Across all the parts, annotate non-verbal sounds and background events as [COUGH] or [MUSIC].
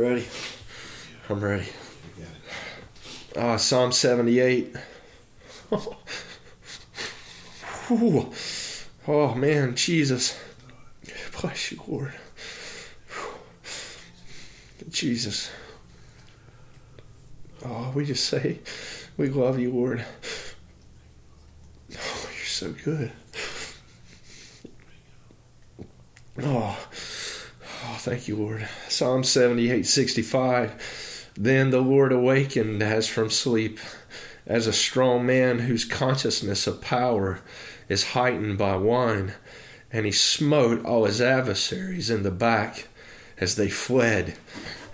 I'm ready. Uh, Psalm 78. Ooh. Oh man, Jesus. Bless you, Lord. Jesus. Oh, we just say, we love you, Lord. Oh, you're so good. Oh thank you, Lord. Psalm 78 65. Then the Lord awakened as from sleep, as a strong man whose consciousness of power is heightened by wine, and he smote all his adversaries in the back as they fled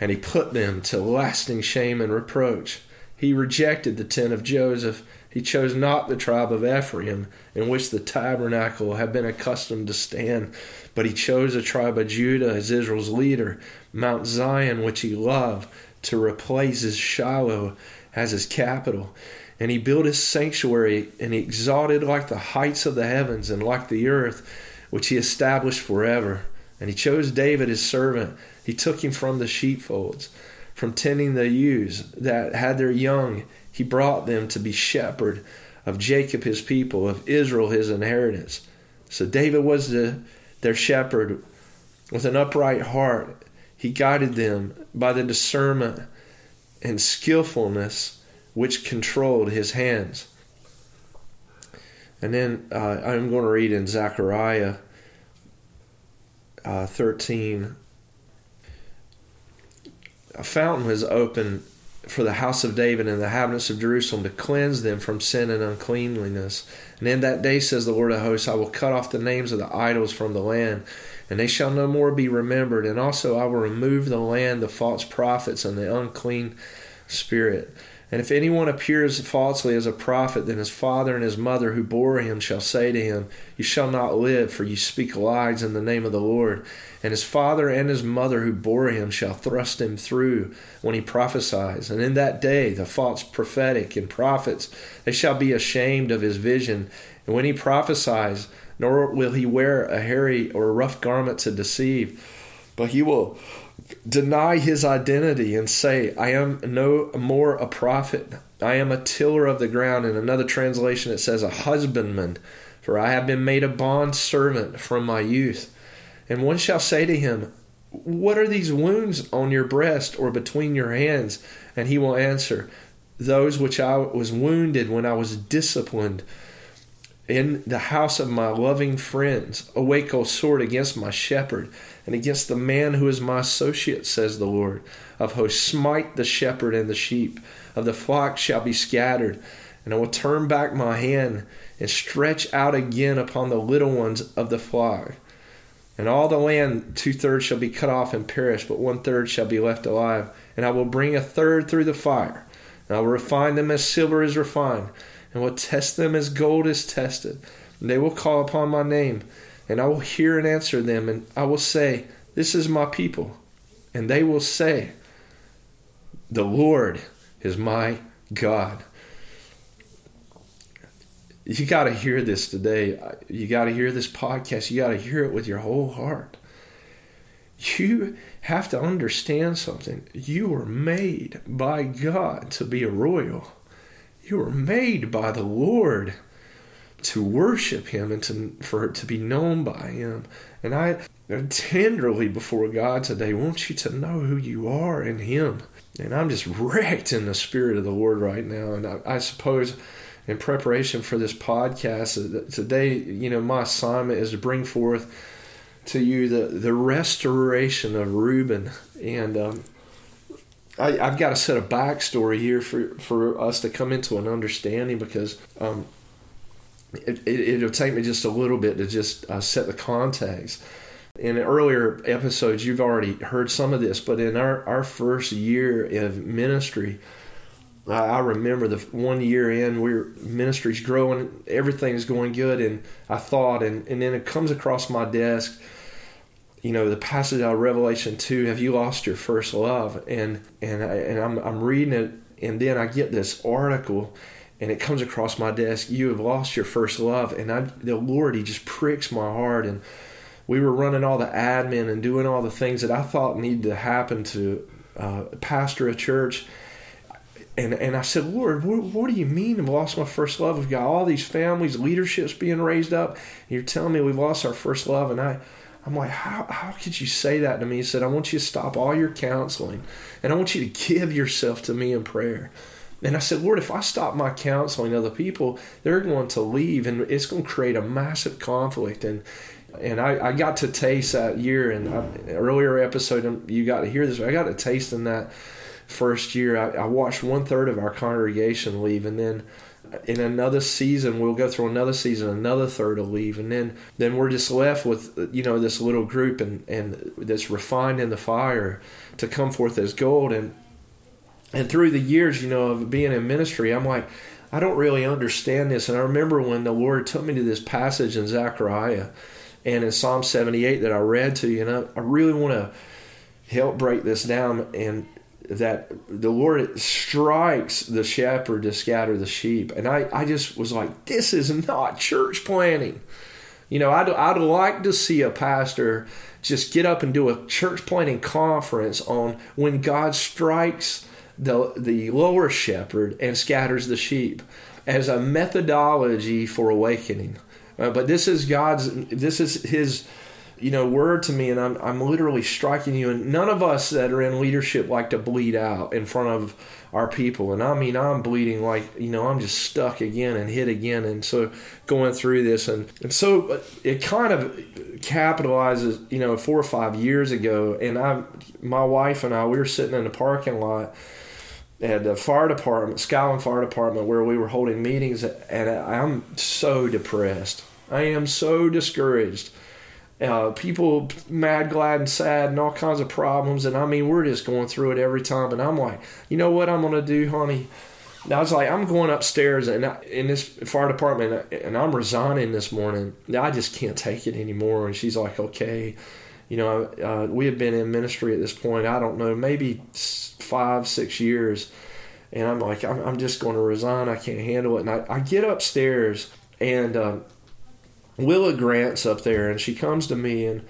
and he put them to lasting shame and reproach. He rejected the tent of Joseph. He chose not the tribe of Ephraim, in which the tabernacle had been accustomed to stand, but he chose the tribe of Judah as Israel's leader, Mount Zion, which he loved, to replace his Shiloh as his capital. And he built his sanctuary, and he exalted like the heights of the heavens and like the earth, which he established forever. And he chose David his servant he took him from the sheepfolds, from tending the ewes that had their young. He brought them to be shepherd of Jacob his people, of Israel his inheritance. So David was the, their shepherd with an upright heart. He guided them by the discernment and skillfulness which controlled his hands. And then uh, I'm going to read in Zechariah uh, 13 a fountain was opened for the house of David and the inhabitants of Jerusalem to cleanse them from sin and uncleanliness. And in that day, says the Lord of hosts, I will cut off the names of the idols from the land, and they shall no more be remembered. And also I will remove the land the false prophets and the unclean spirit. And if anyone appears falsely as a prophet, then his father and his mother who bore him shall say to him, You shall not live, for you speak lies in the name of the Lord. And his father and his mother who bore him shall thrust him through when he prophesies. And in that day the false prophetic and prophets, they shall be ashamed of his vision. And when he prophesies, nor will he wear a hairy or rough garment to deceive, but he will deny his identity and say, I am no more a prophet. I am a tiller of the ground. In another translation, it says, a husbandman, for I have been made a bond servant from my youth. And one shall say to him, What are these wounds on your breast or between your hands? And he will answer, Those which I was wounded when I was disciplined in the house of my loving friends. Awake, O sword, against my shepherd and against the man who is my associate, says the Lord of hosts. Smite the shepherd and the sheep of the flock shall be scattered, and I will turn back my hand and stretch out again upon the little ones of the flock. And all the land, two thirds shall be cut off and perish, but one third shall be left alive. And I will bring a third through the fire, and I will refine them as silver is refined, and will test them as gold is tested. And they will call upon my name and I will hear and answer them, and I will say, This is my people. And they will say, The Lord is my God. You got to hear this today. You got to hear this podcast. You got to hear it with your whole heart. You have to understand something. You were made by God to be a royal. You were made by the Lord to worship him and to for to be known by him. And I tenderly before God today want you to know who you are in him. And I'm just wrecked in the spirit of the Lord right now. And I, I suppose in preparation for this podcast today, you know, my assignment is to bring forth to you the, the restoration of Reuben. And um, I, have got to set a backstory here for, for us to come into an understanding because um, it, it, will take me just a little bit to just uh, set the context. In earlier episodes, you've already heard some of this, but in our, our first year of ministry, I, I remember the one year in, we are ministry's growing, everything's going good, and I thought, and, and then it comes across my desk, you know, the passage out of Revelation two, "Have you lost your first love?" and and I, and I'm I'm reading it, and then I get this article and it comes across my desk, you have lost your first love. And I, the Lord, He just pricks my heart. And we were running all the admin and doing all the things that I thought needed to happen to uh, pastor a church. And, and I said, Lord, what, what, do you mean I've lost my first love? We've got all these families, leaderships being raised up. You're telling me we've lost our first love. And I, I'm like, how, how could you say that to me? He said, I want you to stop all your counseling and I want you to give yourself to me in prayer. And I said, Lord, if I stop my counseling other people, they're going to leave and it's going to create a massive conflict. And and I, I got to taste that year and I, earlier episode you got to hear this. I got to taste in that first year. I, I watched one third of our congregation leave, and then in another season we'll go through another season another third will leave and then then we're just left with you know this little group and and that's refined in the fire to come forth as gold. And and through the years you know of being in ministry i'm like i don't really understand this. And i remember when the lord took me to this passage in zechariah and in psalm 78 that i read to you and i, I really want to help break this down. And that the Lord strikes the shepherd to scatter the sheep. And I, I just was like, this is not church planning. You know, I'd, I'd like to see a pastor just get up and do a church planning conference on when God strikes the, the lower shepherd and scatters the sheep as a methodology for awakening. Uh, but this is God's, this is His you know, word to me, and I'm, I'm literally striking you. And none of us that are in leadership like to bleed out in front of our people. And I mean, I'm bleeding like, you know, I'm just stuck again and hit again. And so going through this, and, and so uh, it kind of capitalizes, you know, four or five years ago. And I, my wife and I, we were sitting in the parking lot at the fire department, Skyland Fire Department, where we were holding meetings. And I'm so depressed. I am so discouraged uh, people mad, glad, and sad, and all kinds of problems. And I mean, we're just going through it every time. And I'm like, you know what I'm going to do, honey? And I was like, I'm going upstairs and I, in this fire department, and I'm resigning this morning. I just can't take it anymore. And she's like, okay. You know, uh, we have been in ministry at this point, I don't know, maybe five, six years. And I'm like, I'm, I'm just going to resign. I can't handle it. And I, I get upstairs, and uh, Willa Grant's up there, and she comes to me and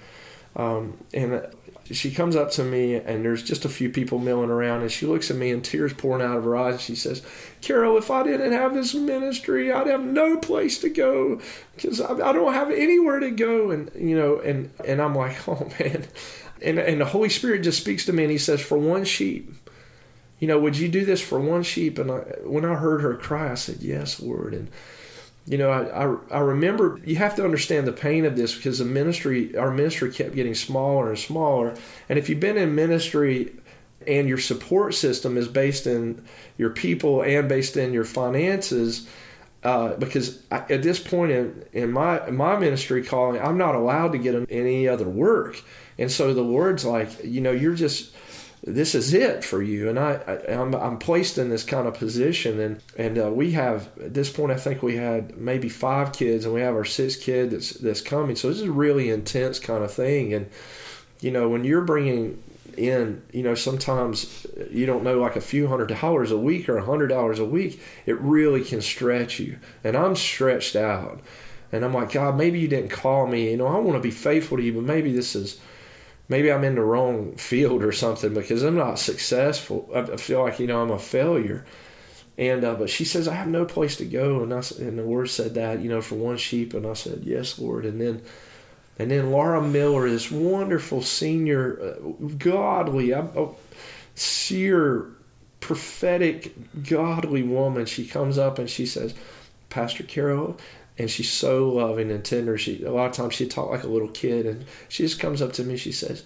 um, and she comes up to me, and there's just a few people milling around, and she looks at me, and tears pouring out of her eyes. She says, "Carol, if I didn't have this ministry, I'd have no place to go because I, I don't have anywhere to go." And you know, and and I'm like, [LAUGHS] "Oh man," and and the Holy Spirit just speaks to me, and He says, "For one sheep." You know, would you do this for one sheep? And I, when I heard her cry, I said, Yes, Lord. And you know, I, I, I, remember you have to understand the pain of this because the ministry, our ministry kept getting smaller and smaller. And if you've been in ministry and your support system is based in your people and based in your finances, uh, because I, at this point in, in my in my ministry calling, I'm not allowed to get any other work. And so the Lord's like, you know, you're just this is it for you. And I, I am I'm, I'm placed in this kind of position, and and uh, we have at this point I think we had maybe five kids, and we have our sixth kid that's that's coming. So this is a really intense kind of thing, and you know when you're bringing in, you know, sometimes you don't know like a few hundred dollars a week or a hundred dollars a week, it really can stretch you. And I'm stretched out. And I'm like, God, maybe you didn't call me. You know, I want to be faithful to you, but maybe this is maybe I'm in the wrong field or something because I'm not successful. I feel like you know I'm a failure. And uh, but she says I have no place to go, and I and the Lord said that you know for one sheep, and I said yes, Lord. And then and then Laura Miller, this wonderful senior, uh, godly, seer, prophetic, godly woman, she comes up and she says, Pastor Carol, and she's so loving and tender. She a lot of times she talk like a little kid, and she just comes up to me. She says,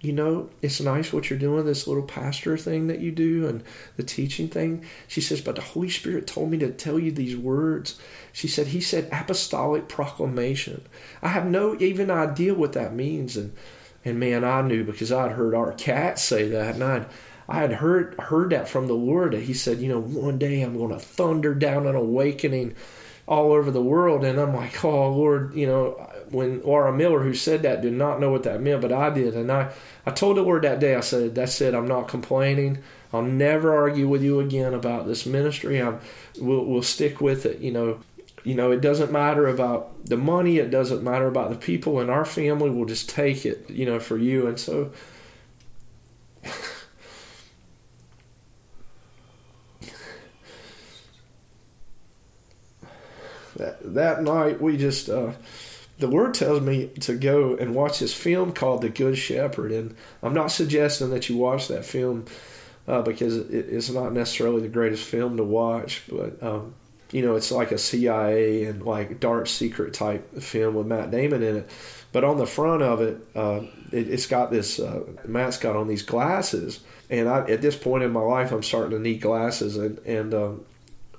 "You know, it's nice what you're doing, this little pastor thing that you do, and the teaching thing." She says, "But the Holy Spirit told me to tell you these words." She said, "He said apostolic proclamation. I have no even idea what that means." And and man, I knew because I'd heard our cat say that, and I'd. I had heard heard that from the Lord. That he said, "You know, one day I'm going to thunder down an awakening all over the world. And I'm like, oh, Lord, you know, when Laura Miller, who said that, did not know what that meant, but I did. And I, I told the Lord that day, I said, that's it, I'm not complaining. I'll never argue with you again about this ministry. I'm, we'll, we'll stick with it. You know, you know, it doesn't matter about the money. It doesn't matter about the people in our family. We'll just take it, you know, for you. And so that, night we just uh, the Lord tells me to go and watch this film called The Good Shepherd, and I'm not suggesting that you watch that film uh, because it, it's not necessarily the greatest film to watch, but um, you know it's like a CIA and like dark secret type film with Matt Damon in it. But on the front of it, uh, it has got this uh, Matt's got on these glasses, and I, at this point in my life, I'm starting to need glasses, and and um,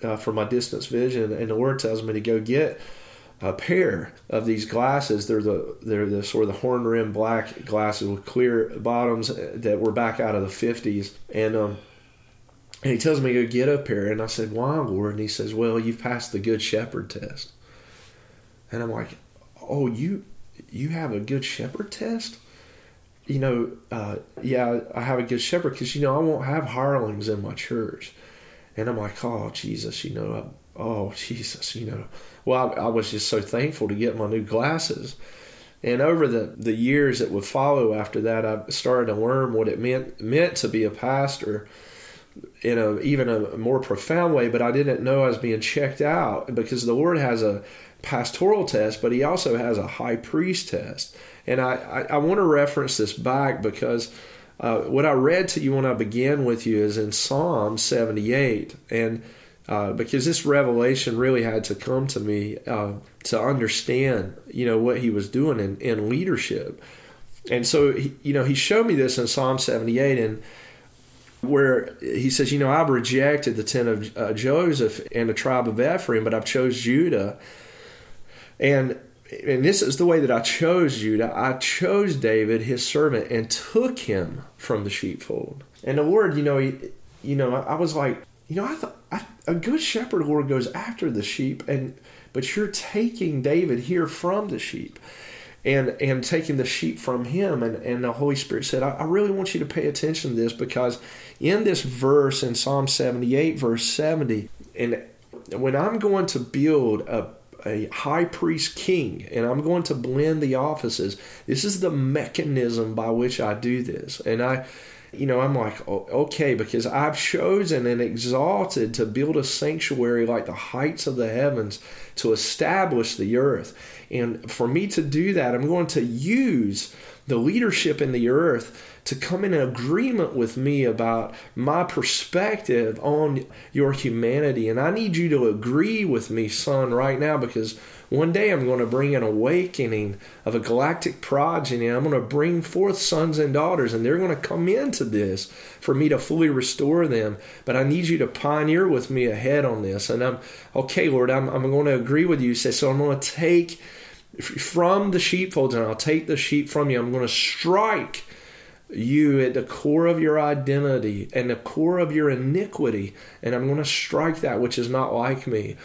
uh, for my distance vision, and the Lord tells me to go get a pair of these glasses. They're the they're the sort of the horn rim black glasses with clear bottoms that were back out of the fifties. And um, and he tells me to go get a pair, and I said, "Why, Lord?" And he says, "Well, you've passed the Good Shepherd test." And I'm like, "Oh, you you have a Good Shepherd test?" You know, uh, yeah, I have a Good Shepherd because you know I won't have hirelings in my church. And I'm like, "Oh, Jesus, you know, I, oh Jesus, you know." well, I, I was just so thankful to get my new glasses. And over the, the years that would follow after that, I started to learn what it meant meant to be a pastor in a even a more profound way. But I didn't know I was being checked out because the Lord has a pastoral test, but He also has a high priest test. And I, I, I want to reference this back because uh, what I read to you when I began with you is in Psalm 78. And uh, because this revelation really had to come to me uh, to understand, you know, what he was doing in, in leadership. And so, he, you know, he showed me this in Psalm 78 and where he says, you know, I've rejected the tent of uh, Joseph and the tribe of Ephraim, but I've chose Judah. And and this is the way that I chose Judah. I chose David, his servant, and took him from the sheepfold. And the Lord, you know, you know, I was like, you know, I thought I, a good shepherd, Lord, goes after the sheep, and but you're taking David here from the sheep, and and taking the sheep from him, and and the Holy Spirit said, I, I really want you to pay attention to this because in this verse in Psalm 78, verse 70, and when I'm going to build a a high priest king and I'm going to blend the offices. This is the mechanism by which I do this. And I you know, I'm like, okay, because I've chosen and exalted to build a sanctuary like the heights of the heavens to establish the earth. And for me to do that, I'm going to use the leadership in the earth to come in agreement with me about my perspective on your humanity. And I need you to agree with me, son, right now, because one day I'm going to bring an awakening of a galactic progeny. I'm going to bring forth sons and daughters, and they're going to come into this for me to fully restore them. But I need you to pioneer with me ahead on this. And I'm, okay, Lord, I'm, I'm going to agree with you. Say, so I'm going to take from the sheepfolds, and I'll take the sheep from you. I'm going to strike you at the core of your identity and the core of your iniquity, and I'm going to strike that which is not like me.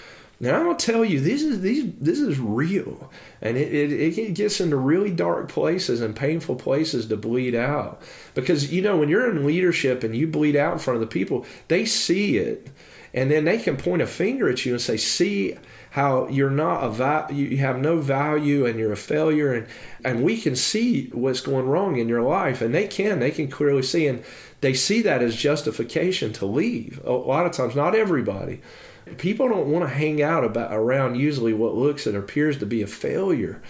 Now I'm gonna tell you this is these this is real, and it, it, it gets into really dark places and painful places to bleed out because you know when you're in leadership and you bleed out in front of the people, they see it, and then they can point a finger at you and say, "See how you're not a va- you have no value and you're a failure," and and we can see what's going wrong in your life, and they can they can clearly see, and they see that as justification to leave. A lot of times, not everybody people don't want to hang out about around usually what looks and appears to be a failure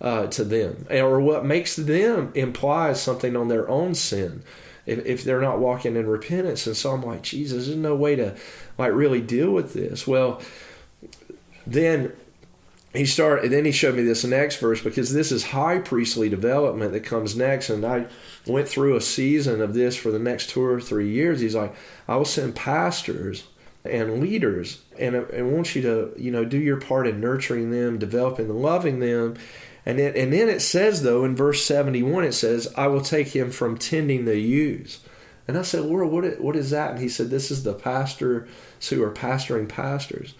uh, to them, or what makes them implies something on their own sin. If, if they're not walking in repentance, and so I'm like, Jesus, there's no way to like really deal with this. Well, then he started then he showed me this next verse because this is high priestly development that comes next. And i went through a season of this for the next two or three years. He's like i will send pastors and leaders and I want you to you know do your part in nurturing them developing and loving them. And then, and then it says though in verse 71 it says I will take him from tending the ewes. And I said Lord what what is that? And he said this is the pastors who are pastoring pastors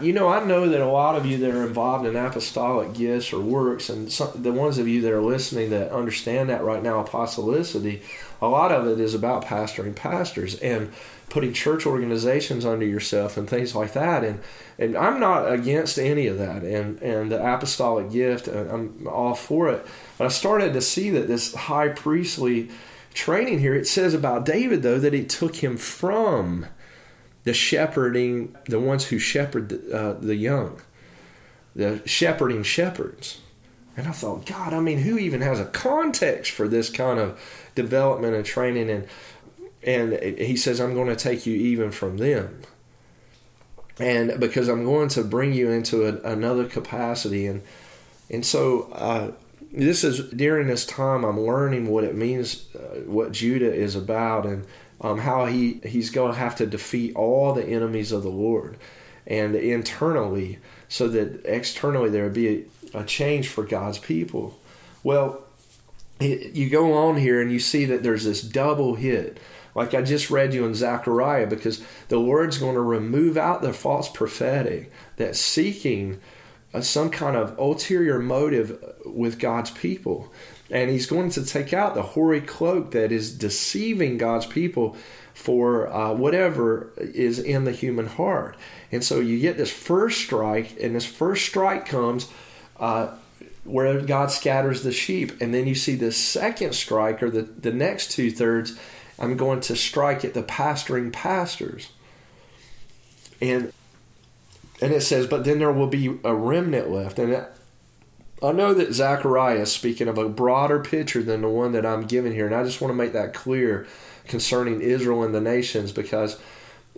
you know, I know that a lot of you that are involved in apostolic gifts or works, and some, the ones of you that are listening that understand that right now, apostolicity, a lot of it is about pastoring pastors and putting church organizations under yourself and things like that. And and I'm not against any of that. And and the apostolic gift, I'm all for it. But I started to see that this high priestly training here, it says about David though that it took him from the shepherding, the ones who shepherd the, uh, the young. the shepherding shepherds. And I thought, God, I mean, who even has a context for this kind of development and training? And and he says, I'm going to take you even from them. And because I'm going to bring you into a, another capacity. And and so uh, this is during this time I'm learning what it means, uh, what Judah is about, and um, how he he's going to have to defeat all the enemies of the Lord, and internally, so that externally there would be a, a change for God's people. Well, you go on here and you see that there's this double hit. Like I just read you in Zechariah, because the Lord's going to remove out the false prophetic that's seeking uh, some kind of ulterior motive with God's people. And he's going to take out the hoary cloak that is deceiving God's people for uh, whatever is in the human heart. And so you get this first strike, and this first strike comes uh, where God scatters the sheep. And then you see the second strike, or the, the next two thirds, I'm going to strike at the pastoring pastors. And and it says, but then there will be a remnant left. And I know that Zechariah is speaking of a broader picture than the one that I'm giving here. And I just want to make that clear concerning Israel and the nations because,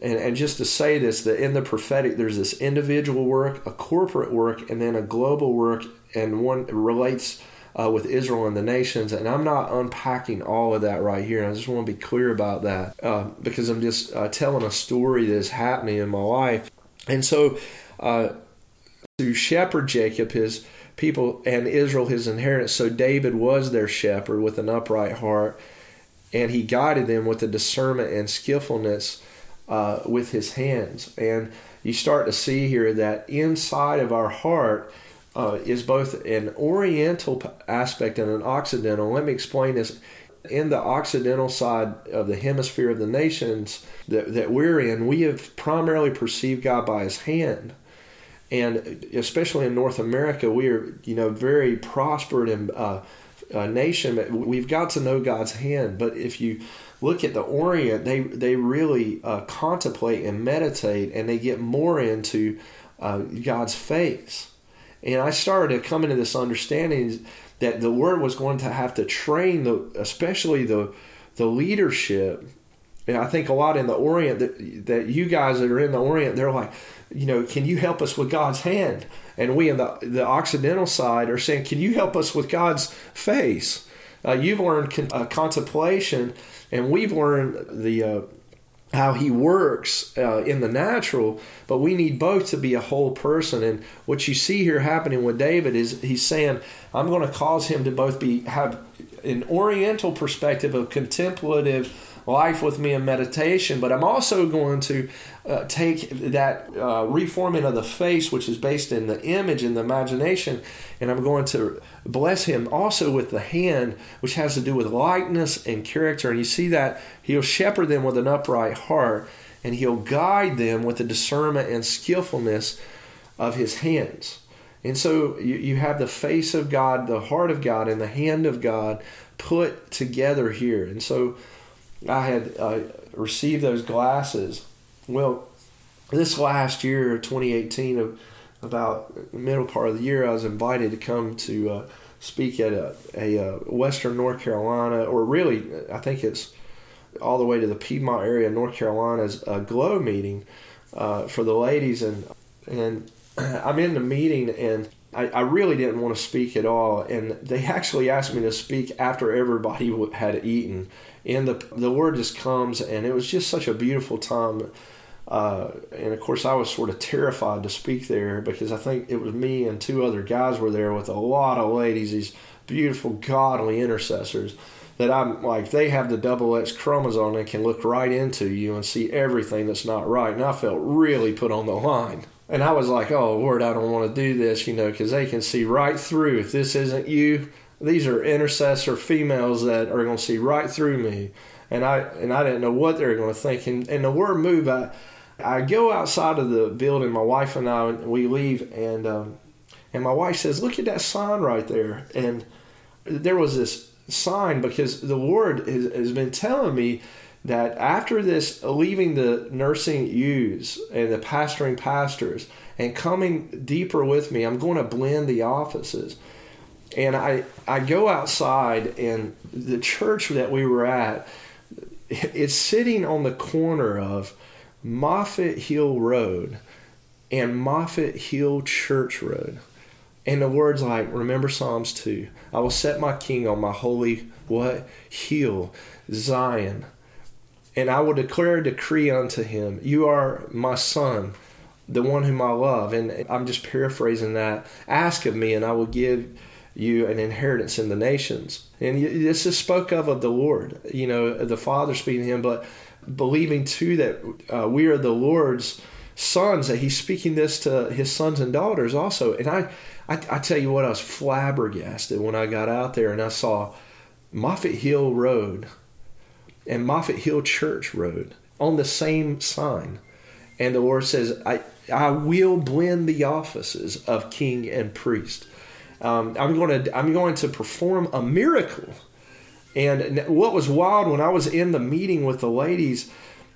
and, and just to say this, that in the prophetic, there's this individual work, a corporate work, and then a global work, and one relates uh, with Israel and the nations. And I'm not unpacking all of that right here. I just want to be clear about that uh, because I'm just uh, telling a story that's happening in my life. And so, uh, to shepherd Jacob, his people, and Israel, his inheritance. So David was their shepherd with an upright heart, and he guided them with the discernment and skillfulness uh, with his hands. And you start to see here that inside of our heart uh, is both an oriental aspect and an occidental. Let me explain this. In the occidental side of the hemisphere of the nations that, that we're in, we have primarily perceived God by his hand and especially in North America, we are you know very prospered and uh, nation. We've got to know God's hand, but if you look at the Orient, they they really uh, contemplate and meditate, and they get more into uh, God's face. And I started to come into this understanding that the Word was going to have to train the, especially the the leadership. And I think a lot in the Orient that that you guys that are in the Orient, they're like, you know, can you help us with God's hand? And we in the, the Occidental side are saying, can you help us with God's face? Uh, you've learned con- uh, contemplation, and we've learned the uh, how He works uh, in the natural. But we need both to be a whole person. And what you see here happening with David is he's saying, "I'm going to cause him to both be have an Oriental perspective of contemplative." Life with me in meditation, but I'm also going to uh, take that uh, reforming of the face, which is based in the image and the imagination, and I'm going to bless him also with the hand, which has to do with likeness and character. And you see that he'll shepherd them with an upright heart, and he'll guide them with the discernment and skillfulness of his hands. And so you, you have the face of God, the heart of God, and the hand of God put together here. And so I had uh, received those glasses. Well, this last year, 2018, of about the middle part of the year, I was invited to come to uh, speak at a, a, a, uh, Western North Carolina, or really, I think it's all the way to the Piedmont area, North Carolina's a glow meeting uh, for the ladies, and and [CLEARS THROAT] I'm in the meeting and. I, I really didn't want to speak at all, and they actually asked me to speak after everybody had eaten and the the word just comes, and it was just such a beautiful time. Uh, and of course, I was sort of terrified to speak there because I think it was me and two other guys were there with a lot of ladies, these beautiful, godly intercessors. That I'm like, they have the double X chromosome and can look right into you and see everything that's not right. And I felt really put on the line. And I was like, oh, Lord, I don't want to do this, you know, because they can see right through. If this isn't you, these are intercessor females that are going to see right through me, and I and I didn't know what they were going to think. And, and the word move, I I go outside of the building. My wife and I we leave, and um, and my wife says, "Look at that sign right there." And there was this sign because the Lord has, has been telling me that after this, leaving the nursing ewes and the pastoring pastors and coming deeper with me, I'm going to blend the offices. And I, I go outside, and the church that we were at, it's sitting on the corner of Moffett Hill Road and Moffett Hill Church Road. And the words like, remember Psalms 2. I will set my king on my holy what? Hill, Zion and I will declare a decree unto him, You are my son, the one whom I love. And I'm just paraphrasing that. Ask of me, and I will give you an inheritance in the nations. And this is spoke of of the Lord, you know, the Father speaking to him, but believing too that uh, we are the Lord's sons, that he's speaking this to his sons and daughters also. And I, I, I tell you what, I was flabbergasted when I got out there and I saw Moffett Hill Road and Moffett Hill Church Road on the same sign. And the Lord says, I, I will blend the offices of king and priest. Um, I'm going to I'm going to perform a miracle. And what was wild when I was in the meeting with the ladies,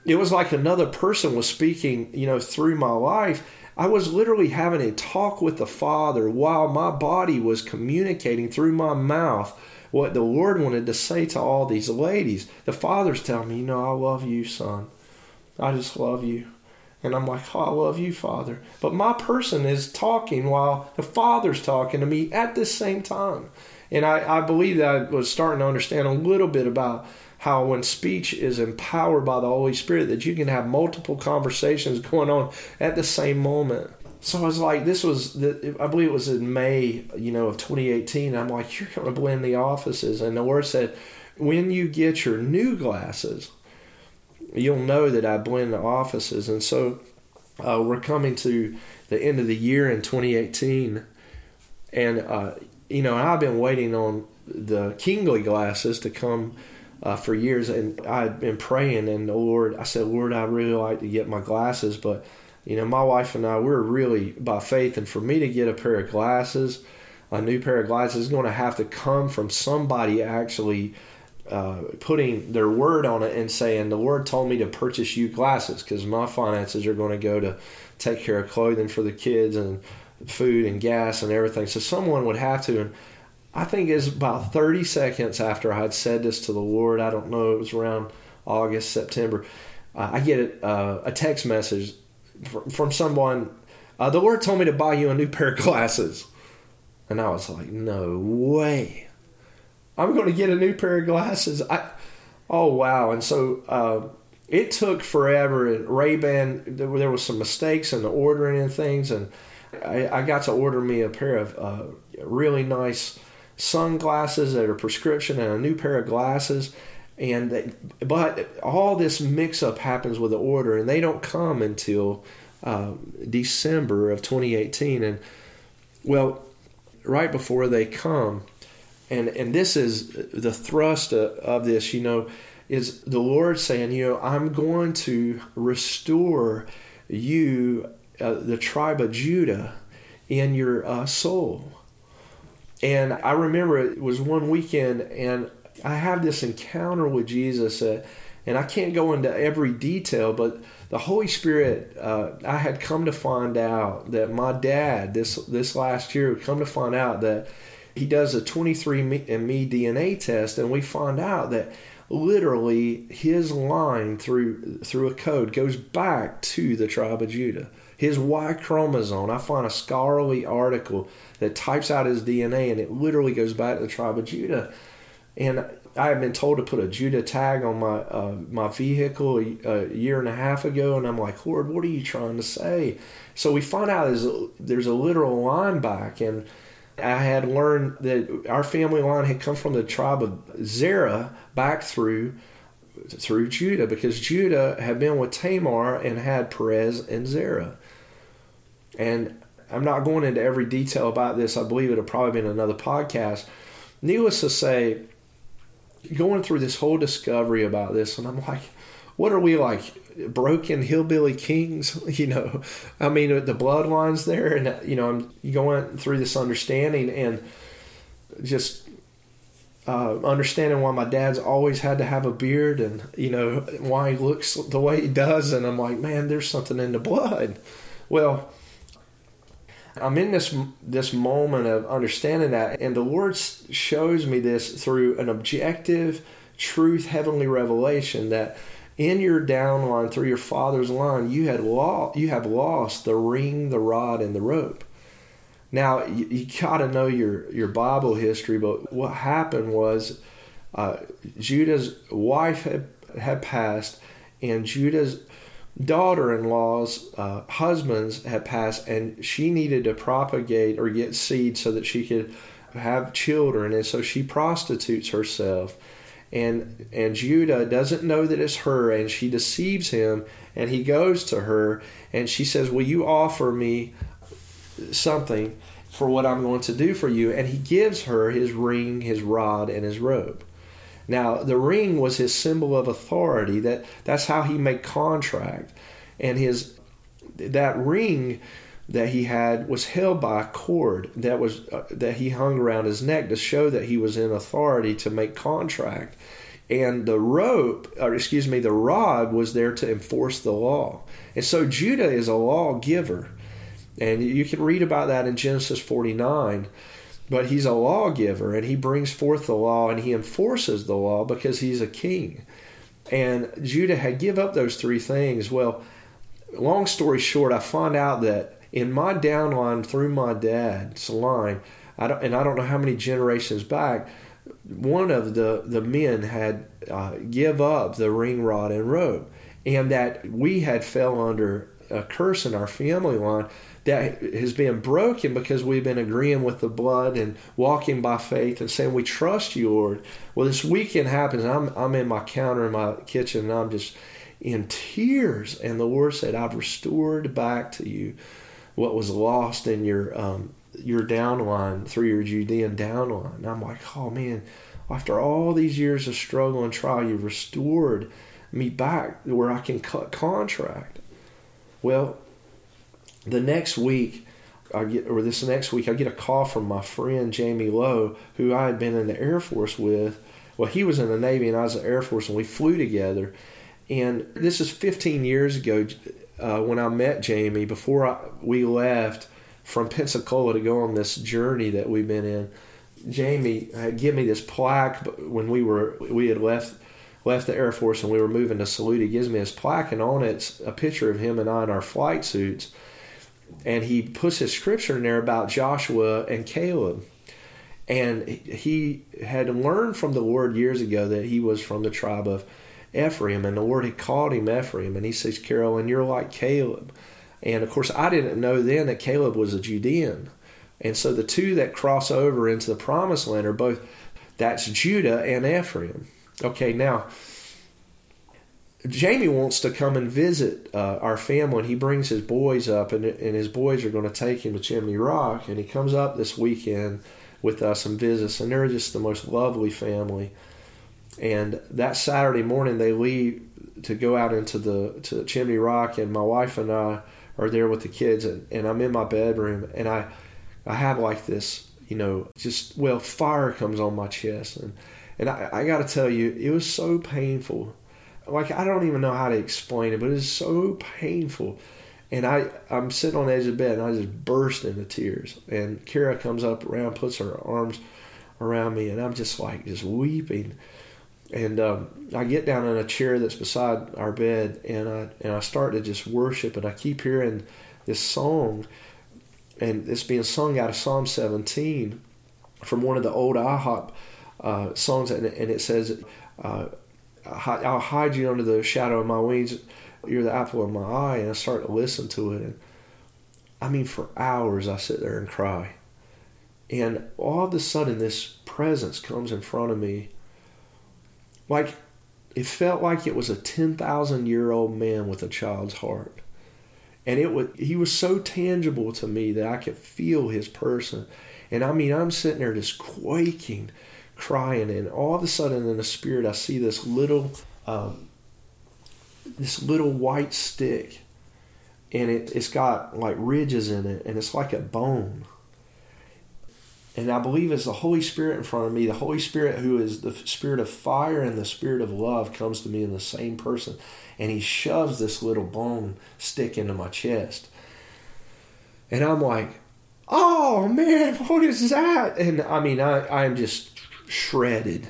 it was like another person was speaking, you know, through my life. I was literally having a talk with the Father while my body was communicating through my mouth what the Lord wanted to say to all these ladies. The father's telling me, you know, I love you, son. I just love you. And I'm like, oh, I love you, Father. But my person is talking while the Father's talking to me at the same time. And I, I believe that I was starting to understand a little bit about how when speech is empowered by the Holy Spirit, that you can have multiple conversations going on at the same moment. So I was like, this was, the, I believe it was in May, you know, of 2018. I'm like, you're going to blend the offices. And the word said, when you get your new glasses, you'll know that I blend the offices. And so uh, we're coming to the end of the year in 2018. And, uh, you know, I've been waiting on the Kingly glasses to come uh, for years. And I'd been praying, and the Lord, I said, Lord, I really like to get my glasses, but you know, my wife and I, we're really by faith, and for me to get a pair of glasses, a new pair of glasses, is going to have to come from somebody actually uh, putting their word on it and saying, The Lord told me to purchase you glasses because my finances are going to go to take care of clothing for the kids and food and gas and everything. So someone would have to. And I think it's about 30 seconds after I had said this to the Lord. I don't know, it was around August, September. Uh, I get uh, a text message from someone, uh, the Lord told me to buy you a new pair of glasses. And I was like, no way. I'm going to get a new pair of glasses. I, oh, wow. And so uh, it took forever. And Ray-Ban, there, there was some mistakes in the ordering and things. And I, I got to order me a pair of uh, really nice sunglasses that are prescription and a new pair of glasses and they, but all this mix up happens with the order and they don't come until uh, december of 2018 and well right before they come and and this is the thrust of, this you know is the lord saying you know i'm going to restore you uh, the tribe of judah in your uh, soul. And I remember it was one weekend, and I have this encounter with Jesus, uh, and I can't go into every detail, but the Holy Spirit, uh, I had come to find out that my dad this this last year come to find out that he does a 23andMe DNA test, and we find out that literally his line through through a code goes back to the tribe of Judah. His Y chromosome, I find a scholarly article that types out his DNA, and it literally goes back to the tribe of Judah and I had been told to put a Judah tag on my uh, my vehicle a, a, year and a half ago, and I'm like, Lord, what are you trying to say? So we find out there's a, there's a literal line back, and I had learned that our family line had come from the tribe of Zerah back through through Judah because Judah had been with Tamar and had Perez and Zerah. And I'm not going into every detail about this. I believe it'll probably be in another podcast. Needless to say, going through this whole discovery about this, and I'm like, what are we like, broken hillbilly kings? [LAUGHS] You know, I mean, the bloodlines there, and you know, I'm going through this understanding, and just uh, understanding why my dad's always had to have a beard and you know why he looks the way he does and i'm like man there's something in the blood well i'm in this this moment of understanding that and the lord shows me this through an objective truth heavenly revelation that in your downline through your father's line you had lost you have lost the ring the rod and the rope now you, you got to know your your Bible history, but what happened was uh, Judah's wife had had passed, and Judah's daughter-in-law's uh, husbands had passed, and she needed to propagate or get seed so that she could have children, and so she prostitutes herself. And and Judah doesn't know that it's her, and she deceives him, and he goes to her, and she says, "Will you offer me something for what I'm going to do for you. And he gives her his ring, his rod, and his robe. Now, the ring was his symbol of authority. That that's how he made contract, and his that ring that he had was held by a cord that was uh, that he hung around his neck to show that he was in authority to make contract and the rope or excuse me the rod was there to enforce the law and so judah is a lawgiver and you can read about that in Genesis 49. But he's a lawgiver and he brings forth the law and he enforces the law because he's a king. And Judah had give up those three things. Well, long story short, I find out that in my downline through my dad's line, I don't, and I don't know how many generations back, one of the, the men had uh, give up the ring rod and robe, and that we had fell under a curse in our family line that has been broken because we've been agreeing with the blood and walking by faith and saying we trust you, Lord. Well, this weekend happens. I'm I'm in my counter in my kitchen and I'm just in tears. And the Lord said, "I've restored back to you what was lost in your um, your downline through your Judean downline." And I'm like, "Oh man." After all these years of struggle and trial, you've restored me back to where I can cut contract. Well, the next week, I get or this next week, I get a call from my friend Jamie Lowe, who I had been in the Air Force with. Well, he was in the Navy and I was in the Air Force, and we flew together. And this is 15 years ago uh, when I met Jamie. Before I, we left from Pensacola to go on this journey that we've been in, Jamie had given me this plaque when we were we had left left the Air Force and we were moving to Saluda. He gives me this plaque, and on it's a picture of him and I in our flight suits and he puts his scripture in there about Joshua and Caleb. And he had learned from the Lord years ago that he was from the tribe of Ephraim, and the Lord had called him Ephraim. And he says, Carolyn, you're like Caleb. And of course, I didn't know then that Caleb was a Judean. And so the two that cross over into the promised land are both that's Judah and Ephraim. Okay, now Jamie wants to come and visit uh, our family, and he brings his boys up, and, and his boys are going to take him to Chimney Rock, and he comes up this weekend with us and visits, and they're just the most lovely family. And that Saturday morning, they leave to go out into the to Chimney Rock, and my wife and I are there with the kids, and, and I'm in my bedroom, and I I have like this, you know, just well, fire comes on my chest, and and I, I got to tell you, it was so painful like I don't even know how to explain it, but it's so painful. And I, I'm sitting on the edge of the bed and I just burst into tears. And Kara comes up around, puts her arms around me, and I'm just like just weeping. And um, I get down in a chair that's beside our bed, and I and I start to just worship, and I keep hearing this song, and it's being sung out of Psalm 17 from one of the old IHOP uh, songs, and, and it says. Uh, I'll hide you under the shadow of my wings. You're the apple of my eye. And I start to listen to it. And I mean, for hours, I sit there and cry. And all of a sudden, this presence comes in front of me. Like, it felt like it was a 10,000 year old man with a child's heart. And it was, he was so tangible to me that I could feel his person. And I mean, I'm sitting there just quaking crying, and all of a sudden in the spirit, I see this little, um, this little white stick, and it, it's got like ridges in it, and it's like a bone. And I believe it's the Holy Spirit in front of me. The Holy Spirit, who is the spirit of fire and the spirit of love, comes to me in the same person. And he shoves this little bone stick into my chest. And I'm like, oh man, what is that? And I mean, I, I'm just shredded.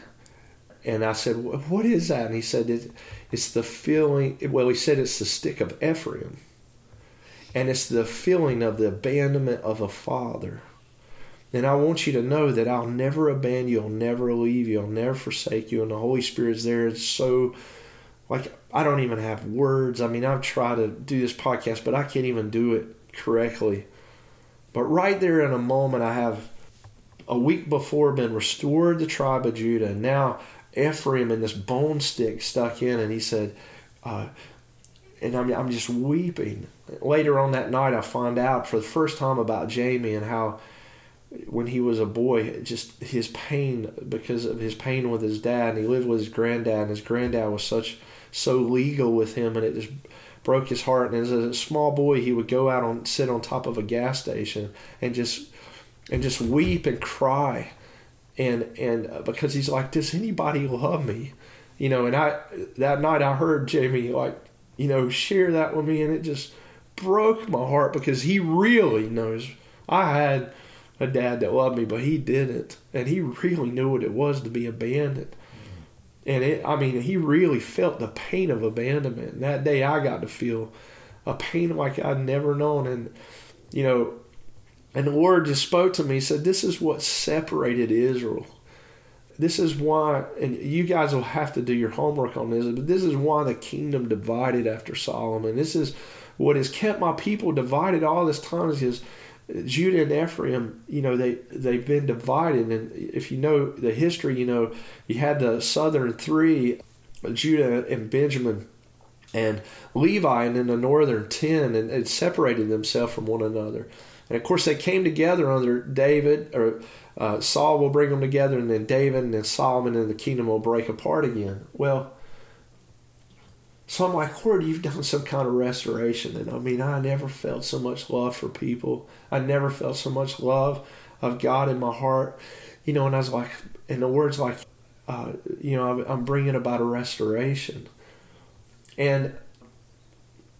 And I said, what is that? And he said, it's the feeling, well, he said it's the stick of Ephraim. And it's the feeling of the abandonment of a father. And I want you to know that I'll never abandon you, I'll never leave you, I'll never forsake you. And the Holy Spirit's there. It's so, like, I don't even have words. I mean, I've tried to do this podcast, but I can't even do it correctly. But right there in a moment, I have a week before been restored the tribe of Judah. And now Ephraim and this bone stick stuck in, and he said, uh, and I'm, I'm just weeping. Later on that night, I find out for the first time about Jamie and how when he was a boy, just his pain because of his pain with his dad, and he lived with his granddad, and his granddad was such so legal with him, and it just broke his heart. And as a small boy, he would go out on sit on top of a gas station and just and just weep and cry, and and uh, because he's like, does anybody love me? You know, and I that night I heard Jamie like you know share that with me, and it just broke my heart because he really knows I had a dad that loved me, but he didn't, and he really knew what it was to be abandoned. And it, I mean, he really felt the pain of abandonment. And that day, I got to feel a pain like I'd never known. And, you know, and the Lord just spoke to me. Said, This is what separated Israel. This is why, and you guys will have to do your homework on this, but this is why the kingdom divided after Solomon. This is what has kept my people divided all this time is Judah and Ephraim, you know, they they've been divided, and if you know the history, you know, you had the southern three, Judah and Benjamin, and Levi, and then the northern ten, and it separated themselves from one another. And of course, they came together under David, or uh, Saul will bring them together, and then David, and then Solomon, and the kingdom will break apart again. Well, so I'm like, Lord, you've [LAUGHS] done some kind of restoration. And I mean, I never felt so much love for people. I never felt so much love of God in my heart. You know, and I was like, in the words like, uh, you know, I'm bringing about a restoration. And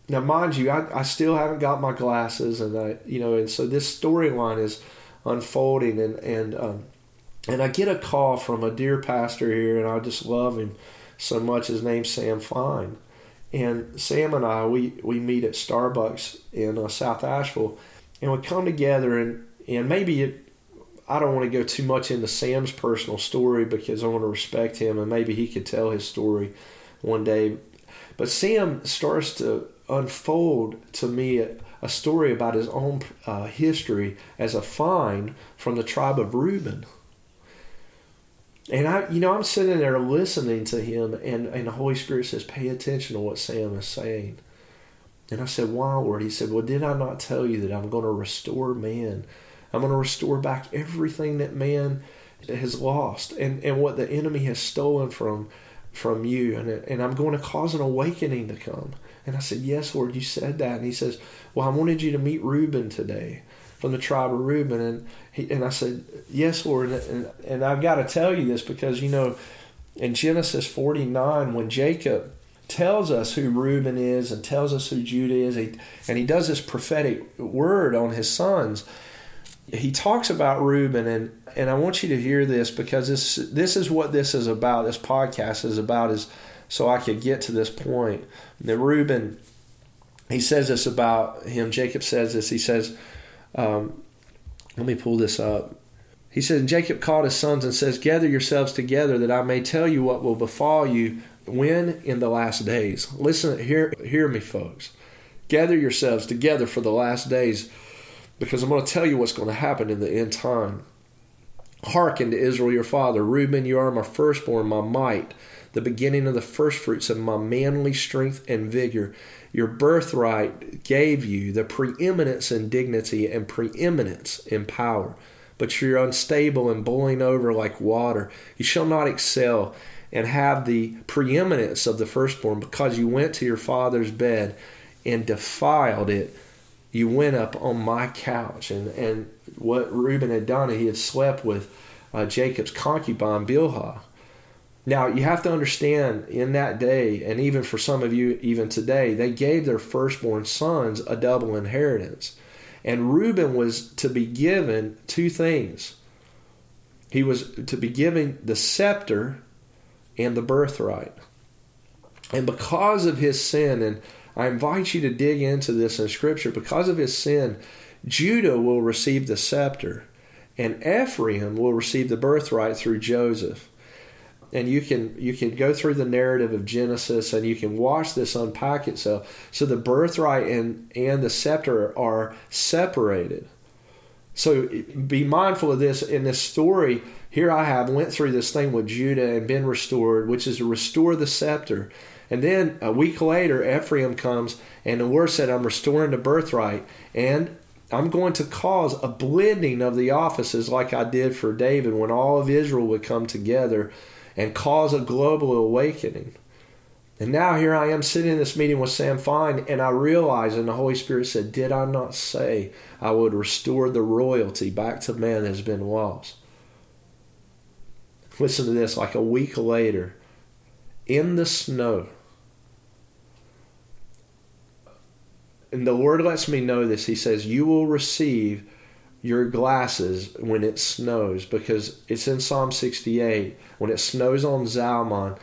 now, mind you, I, I still haven't got my glasses, and I, you know, and so this storyline is unfolding, and and um, and I get a call from a dear pastor here, and I just love him so much. His name's Sam Fine, and Sam and I, we, we meet at Starbucks in uh, South Asheville, and we come together, and, and maybe it, I don't want to go too much into Sam's personal story because I want to respect him, and maybe he could tell his story one day. But Sam starts to unfold to me a, a story about his own uh, history as a find from the tribe of Reuben. And I, you know, I'm sitting there listening to him, and, and the Holy Spirit says, Pay attention to what Sam is saying. And I said, Why, Lord? He said, Well, did I not tell you that I'm going to restore man? I'm going to restore back everything that man has lost and, and what the enemy has stolen from from you. And, and I'm going to cause an awakening to come. And I said, Yes, Lord, you said that. And he says, Well, I wanted you to meet Reuben today from the tribe of Reuben. And he, and I said, Yes, Lord. And, and I've got to tell you this because, you know, in Genesis 49, when Jacob tells us who Reuben is and tells us who Judah is, he, and he does this prophetic word on his sons, he talks about Reuben, and, and I want you to hear this because this this is what this is about. This podcast is about is so I could get to this point. That Reuben, he says this about him. Jacob says this. He says, um, let me pull this up. He said, Jacob called his sons and says, Gather yourselves together that I may tell you what will befall you when in the last days. Listen, hear, hear me, folks. Gather yourselves together for the last days because I'm going to tell you what's going to happen in the end time. Hearken to Israel your father. Reuben, you are my firstborn, my might, the beginning of the firstfruits of my manly strength and vigor. Your birthright gave you the preeminence in dignity and preeminence in power. But you're unstable and boiling over like water. You shall not excel and have the preeminence of the firstborn because you went to your father's bed and defiled it. you went up on my couch. And, and what Reuben had done, he had slept with uh, Jacob's concubine, Bilhah. Now, you have to understand in that day, and even for some of you, even today, they gave their firstborn sons a double inheritance. And Reuben was to be given two things. He was to be given the scepter and the birthright. And because of his sin, and I invite you to dig into this in Scripture, because of his sin, Judah will receive the scepter, and Ephraim will receive the birthright through Joseph and you can you can go through the narrative of Genesis and you can watch this unpack itself. So the birthright and and the scepter are separated. So be mindful of this in this story. Here I have went through this thing with Judah and been restored, which is to restore the scepter. And then a week later, Ephraim comes, and the word said, I'm restoring the birthright. And I'm going to cause a blending of the offices like I did for David when all of Israel would come together and cause a global awakening. And now here I am sitting in this meeting with Sam Fine, and I realize, and the Holy Spirit said, Did I not say I would restore the royalty back to man that has been lost? Listen to this like a week later, in the snow, and the Lord lets me know this. He says, You will receive your glasses when it snows because it's in Psalm 68. When it snows on Zalmon,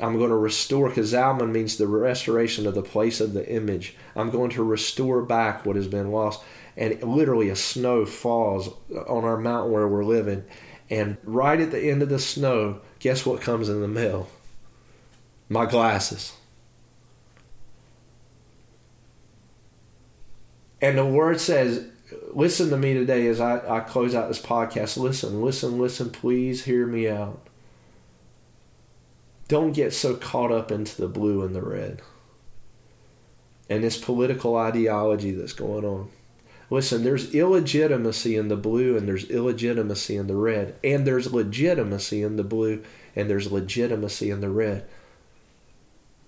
I'm going to restore, because Zalmon means the restoration of the place of the image. I'm going to restore back what has been lost. And literally, a snow falls on our mountain where we're living. And right at the end of the snow, guess what comes in the mail? My glasses. And the word says, listen to me today as I, I close out this podcast. Listen, listen, listen, please hear me out. Don't get so caught up into the blue and the red and this political ideology that's going on. Listen, there's illegitimacy in the blue and there's illegitimacy in the red, and there's legitimacy in the blue and there's legitimacy in the red.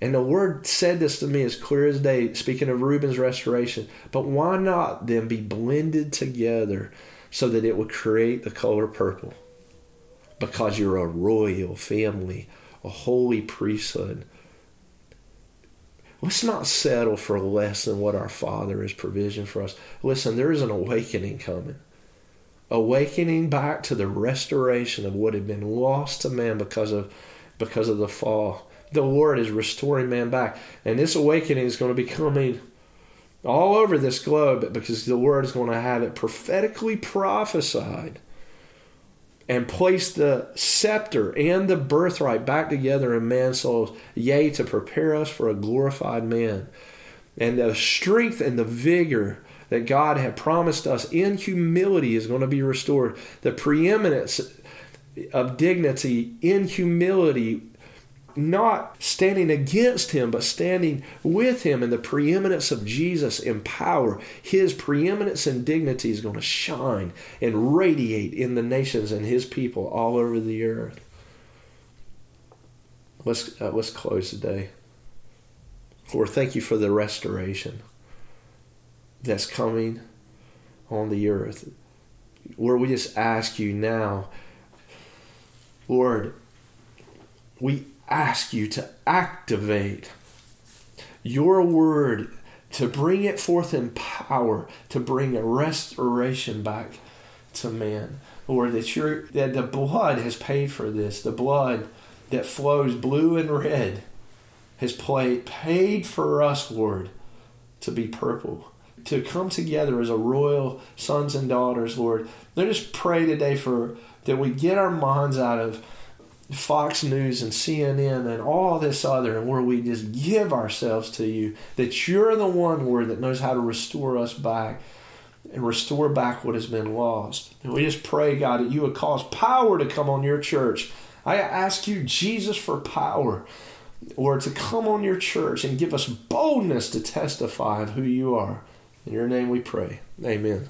And the word said this to me as clear as day, speaking of Reuben's restoration. But why not then be blended together so that it would create the color purple? Because you're a royal family, a holy priesthood. Let's not settle for less than what our Father has provision for us. Listen, there is an awakening coming. Awakening back to the restoration of what had been lost to man because of because of the fall the Lord is restoring man back. And this awakening is going to be coming all over this globe because the Word is going to have it prophetically prophesied and place the scepter and the birthright back together in man's souls, yea, to prepare us for a glorified man. And the strength and the vigor that God had promised us in humility is going to be restored. The preeminence of dignity in humility not standing against him, but standing with him in the preeminence of Jesus in power. His preeminence and dignity is going to shine and radiate in the nations and his people all over the earth. Let's, uh, let's close today. Lord, thank you for the restoration that's coming on the earth. Lord, we just ask you now, Lord, we ask you to activate your word to bring it forth in power to bring a restoration back to man. Lord that your that the blood has paid for this. The blood that flows blue and red has played, paid for us lord to be purple to come together as a royal sons and daughters lord. Let us pray today for that we get our minds out of Fox News and CNN and all this other, and where we just give ourselves to you, that you're the one, Lord, that knows how to restore us back and restore back what has been lost. And we just pray, God, that you would cause power to come on your church. I ask you, Jesus, for power, Lord, to come on your church and give us boldness to testify of who you are. In your name we pray. Amen.